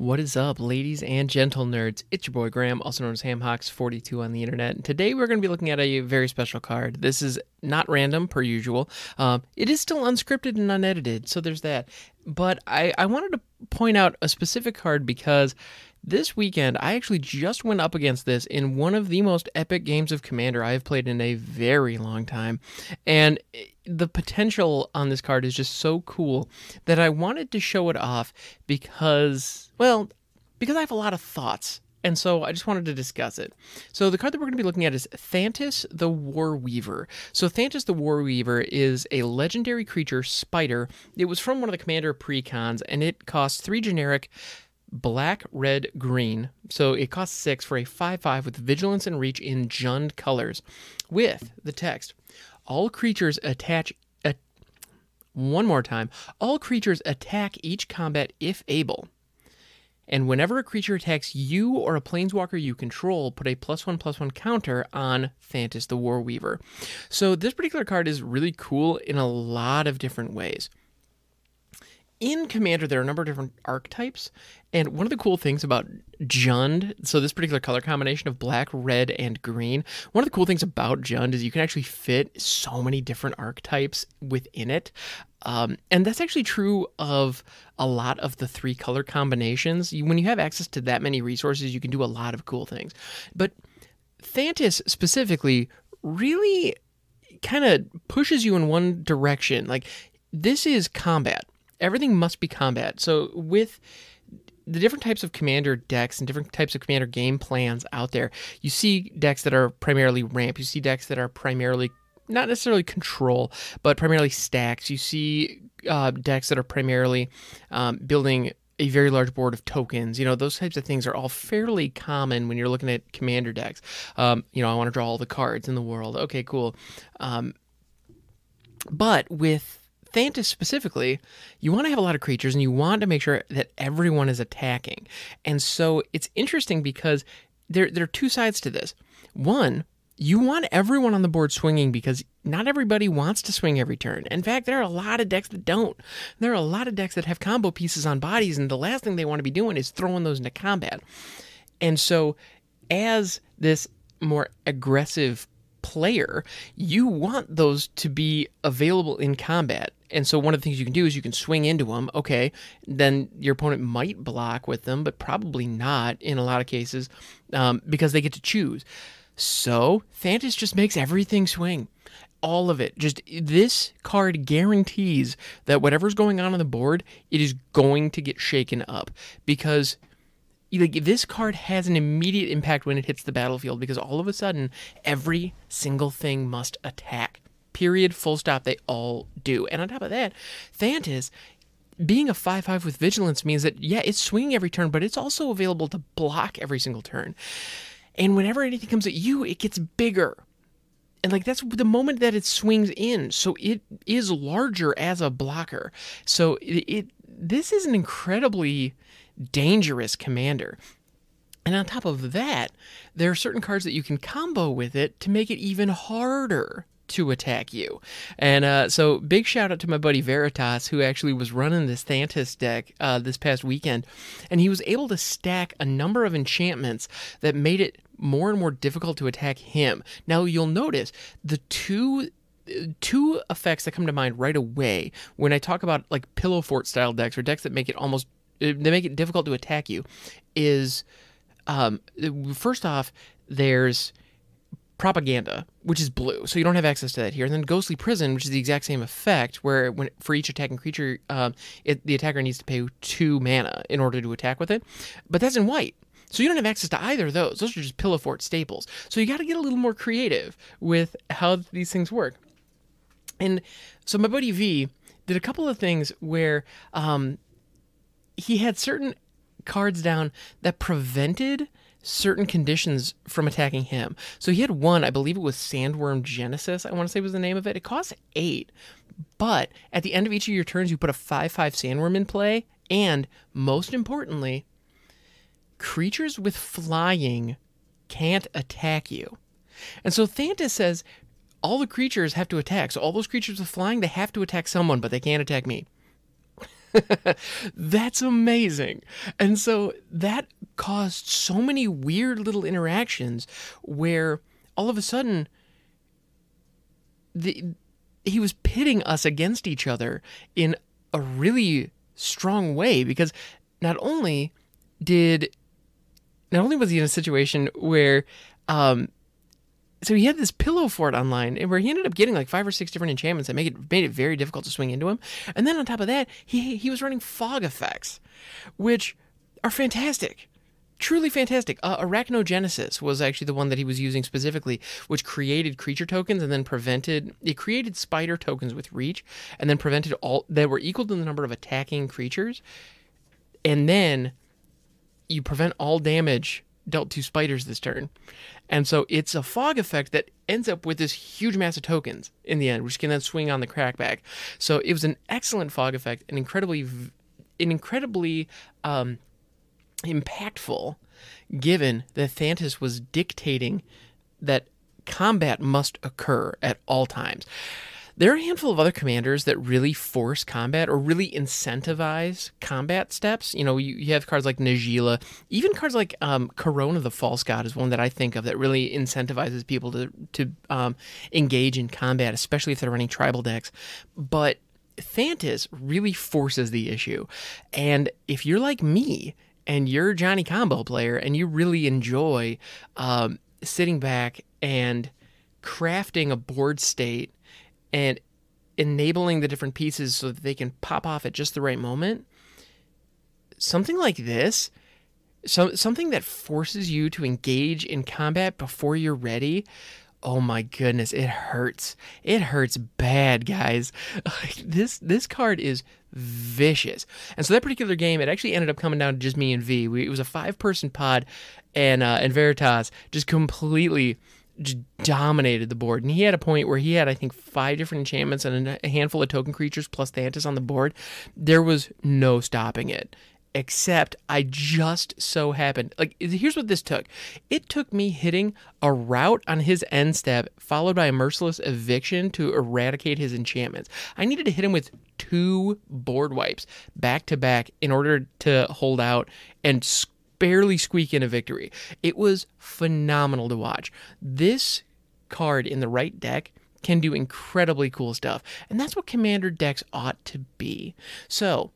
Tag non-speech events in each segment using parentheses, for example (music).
What is up, ladies and gentle nerds? It's your boy Graham, also known as Hamhawks42 on the internet. And today we're going to be looking at a very special card. This is not random, per usual. Um, it is still unscripted and unedited, so there's that. But I, I wanted to point out a specific card because this weekend I actually just went up against this in one of the most epic games of Commander I have played in a very long time. And eh, the potential on this card is just so cool that I wanted to show it off because, well, because I have a lot of thoughts. And so I just wanted to discuss it. So the card that we're going to be looking at is Thantis the War Weaver. So Thantis the War Weaver is a legendary creature, spider. It was from one of the Commander precons, and it costs three generic black, red, green. So it costs six for a 5 5 with vigilance and reach in Jund colors with the text all creatures attach. A, one more time. All creatures attack each combat if able. And whenever a creature attacks you or a planeswalker you control, put a plus one plus one counter on Thantis the War Weaver. So this particular card is really cool in a lot of different ways in Commander, there are a number of different archetypes. And one of the cool things about Jund, so this particular color combination of black, red, and green, one of the cool things about Jund is you can actually fit so many different archetypes within it. Um, and that's actually true of a lot of the three color combinations. You, when you have access to that many resources, you can do a lot of cool things. But Thantis specifically really kind of pushes you in one direction. Like, this is combat everything must be combat. So with the different types of commander decks and different types of commander game plans out there, you see decks that are primarily ramp. You see decks that are primarily not necessarily control, but primarily stacks. You see uh, decks that are primarily um, building a very large board of tokens. You know, those types of things are all fairly common when you're looking at commander decks. Um, you know, I want to draw all the cards in the world. Okay, cool. Um, but with Thantis specifically, you want to have a lot of creatures and you want to make sure that everyone is attacking. And so it's interesting because there, there are two sides to this. One, you want everyone on the board swinging because not everybody wants to swing every turn. In fact, there are a lot of decks that don't. There are a lot of decks that have combo pieces on bodies, and the last thing they want to be doing is throwing those into combat. And so, as this more aggressive player, you want those to be available in combat. And so one of the things you can do is you can swing into them. Okay, then your opponent might block with them, but probably not in a lot of cases um, because they get to choose. So Thantis just makes everything swing. All of it. Just this card guarantees that whatever's going on on the board, it is going to get shaken up because like this card has an immediate impact when it hits the battlefield because all of a sudden every single thing must attack. Period. Full stop. They all do. And on top of that, Thantis being a 5 5 with vigilance means that, yeah, it's swinging every turn, but it's also available to block every single turn. And whenever anything comes at you, it gets bigger. And like that's the moment that it swings in. So it is larger as a blocker. So it, it this is an incredibly dangerous commander. And on top of that, there are certain cards that you can combo with it to make it even harder to attack you. And uh, so, big shout out to my buddy Veritas, who actually was running this Thantis deck uh, this past weekend. And he was able to stack a number of enchantments that made it more and more difficult to attack him. Now, you'll notice the two two effects that come to mind right away when I talk about like pillow fort style decks or decks that make it almost they make it difficult to attack you is um, first off there's propaganda which is blue so you don't have access to that here and then ghostly prison which is the exact same effect where when for each attacking creature um, it, the attacker needs to pay two mana in order to attack with it but that's in white so you don't have access to either of those. Those are just pillow fort staples. So you got to get a little more creative with how these things work. And so my buddy V did a couple of things where um, he had certain cards down that prevented certain conditions from attacking him. So he had one, I believe it was Sandworm Genesis, I want to say was the name of it. It costs eight. But at the end of each of your turns, you put a 5 5 Sandworm in play. And most importantly, creatures with flying can't attack you. And so Thantis says all the creatures have to attack. So all those creatures with flying, they have to attack someone, but they can't attack me. (laughs) That's amazing. And so that caused so many weird little interactions where all of a sudden the he was pitting us against each other in a really strong way because not only did not only was he in a situation where um so he had this pillow fort online and where he ended up getting like five or six different enchantments that make it made it very difficult to swing into him. And then on top of that, he he was running fog effects, which are fantastic. Truly fantastic. Uh, Arachnogenesis was actually the one that he was using specifically, which created creature tokens and then prevented. It created spider tokens with reach, and then prevented all that were equal to the number of attacking creatures, and then you prevent all damage dealt two spiders this turn. And so it's a fog effect that ends up with this huge mass of tokens in the end, which can then swing on the crackback. So it was an excellent fog effect, an incredibly, an incredibly um, impactful, given that Thantis was dictating that combat must occur at all times. There are a handful of other commanders that really force combat or really incentivize combat steps. You know, you, you have cards like Najeela, even cards like um, Karona the False God is one that I think of that really incentivizes people to to um, engage in combat, especially if they're running tribal decks. But Thantis really forces the issue, and if you're like me and you're a Johnny Combo player and you really enjoy um, sitting back and crafting a board state and enabling the different pieces so that they can pop off at just the right moment. Something like this, so something that forces you to engage in combat before you're ready. Oh my goodness, it hurts. It hurts bad, guys. (laughs) this this card is vicious. And so that particular game, it actually ended up coming down to just me and V. We, it was a five person pod, and uh, and Veritas just completely just dominated the board. And he had a point where he had, I think, five different enchantments and a handful of token creatures plus Thantis on the board. There was no stopping it. Except I just so happened. Like, here's what this took it took me hitting a Rout on his end step, followed by a merciless eviction to eradicate his enchantments. I needed to hit him with two board wipes back to back in order to hold out and barely squeak in a victory. It was phenomenal to watch. This card in the right deck can do incredibly cool stuff, and that's what commander decks ought to be. So,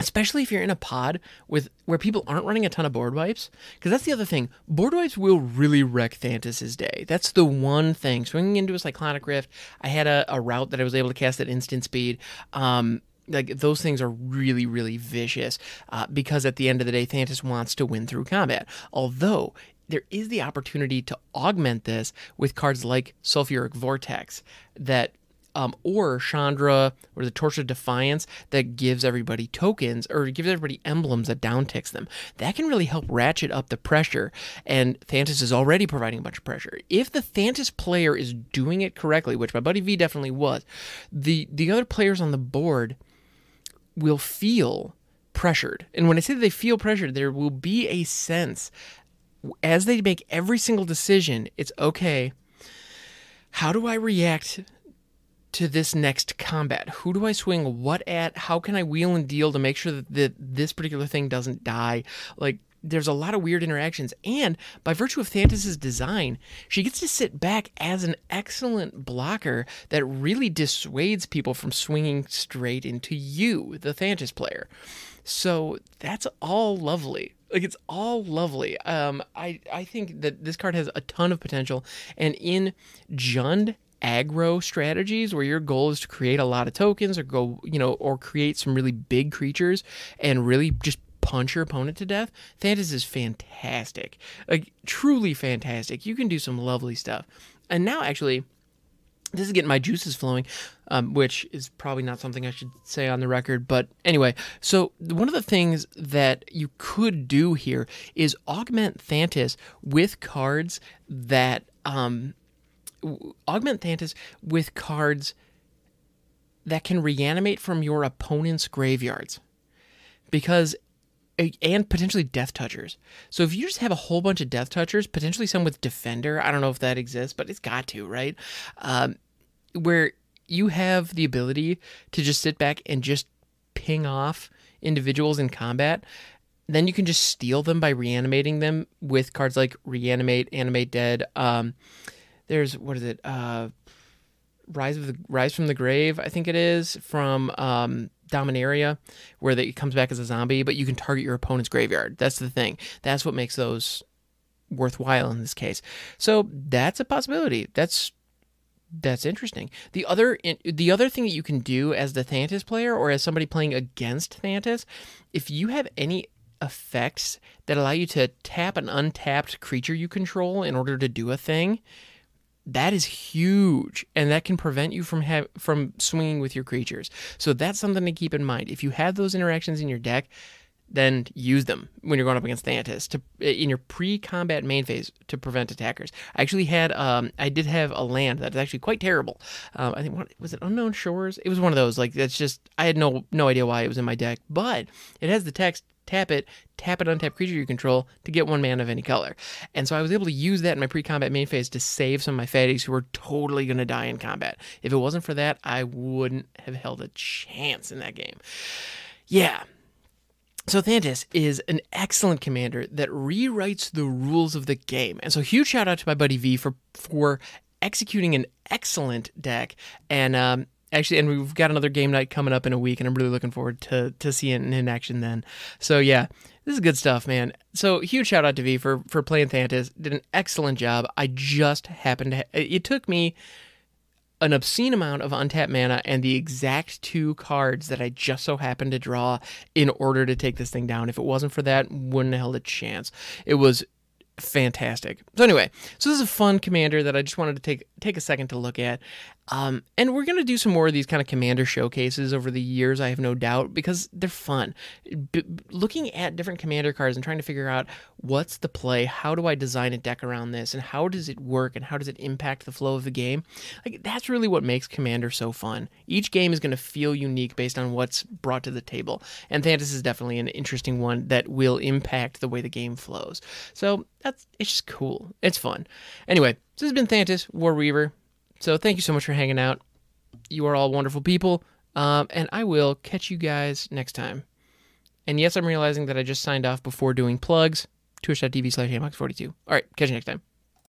especially if you're in a pod with where people aren't running a ton of board wipes because that's the other thing board wipes will really wreck thantis's day that's the one thing swinging into a cyclonic rift i had a, a rout that i was able to cast at instant speed um, like those things are really really vicious uh, because at the end of the day Thantis wants to win through combat although there is the opportunity to augment this with cards like sulfuric vortex that um, or Chandra or the Torch of Defiance that gives everybody tokens or gives everybody emblems that downticks them. That can really help ratchet up the pressure, and Thantis is already providing a bunch of pressure. If the Thantis player is doing it correctly, which my buddy V definitely was, the the other players on the board will feel pressured. And when I say they feel pressured, there will be a sense as they make every single decision, it's okay. How do I react to this next combat? Who do I swing what at? How can I wheel and deal to make sure that, that this particular thing doesn't die? Like there's a lot of weird interactions. And by virtue of Thantis's design, she gets to sit back as an excellent blocker that really dissuades people from swinging straight into you, the Thantis player. So that's all lovely. Like it's all lovely. Um, I I think that this card has a ton of potential, and in Jund aggro strategies where your goal is to create a lot of tokens or go you know or create some really big creatures and really just punch your opponent to death, Thantis is fantastic. Like, truly fantastic. You can do some lovely stuff. And now, actually, this is getting my juices flowing, um, which is probably not something I should say on the record. But anyway, so one of the things that you could do here is augment Thantis with cards that um, augment Thantis with cards that can reanimate from your opponent's graveyards. Because and potentially death touchers. So if you just have a whole bunch of death touchers, potentially some with defender, I don't know if that exists, but it's got to, right? Um, where you have the ability to just sit back and just ping off individuals in combat, then you can just steal them by reanimating them with cards like reanimate, animate dead. Um, there's what is it? Uh, rise of the rise from the grave, I think it is from um, Dominaria, where it comes back as a zombie, but you can target your opponent's graveyard. That's the thing. That's what makes those worthwhile in this case. So that's a possibility. That's that's interesting. The other the other thing that you can do as the Thantis player or as somebody playing against Thantis, if you have any effects that allow you to tap an untapped creature you control in order to do a thing, that is huge and that can prevent you from have from swinging with your creatures. So that's something to keep in mind. If you have those interactions in your deck, then use them when you're going up against Thantis to in your pre-combat main phase to prevent attackers. I actually had um I did have a land that's actually quite terrible. Um, I think what was it Unknown Shores? It was one of those like that's just I had no no idea why it was in my deck, but it has the text tap it, tap it, untap creature you control to get one mana of any color. And so I was able to use that in my pre-combat main phase to save some of my fatties who were totally going to die in combat. If it wasn't for that, I wouldn't have held a chance in that game. Yeah, so Thantis is an excellent commander that rewrites the rules of the game. And so huge shout out to my buddy V for for executing an excellent deck and um, actually and we've got another game night coming up in a week and I'm really looking forward to to seeing it in action then. So yeah, this is good stuff, man. So huge shout out to V for for playing Thantis. Did an excellent job. I just happened to ha- it took me an obscene amount of untapped mana and the exact two cards that I just so happened to draw in order to take this thing down. If it wasn't for that, wouldn't have held a chance. It was fantastic. So anyway, so this is a fun commander that I just wanted to take take a second to look at. Um, and we're gonna do some more of these kind of commander showcases over the years. I have no doubt because they're fun. B- looking at different commander cards and trying to figure out what's the play, how do I design a deck around this, and how does it work, and how does it impact the flow of the game. Like that's really what makes commander so fun. Each game is gonna feel unique based on what's brought to the table, and Thantis is definitely an interesting one that will impact the way the game flows. So that's it's just cool. It's fun. Anyway, this has been Thantis War Weaver. So thank you so much for hanging out. You are all wonderful people. Um, and I will catch you guys next time. And yes, I'm realizing that I just signed off before doing plugs. Twitch.tv slash 42 All right, catch you next time.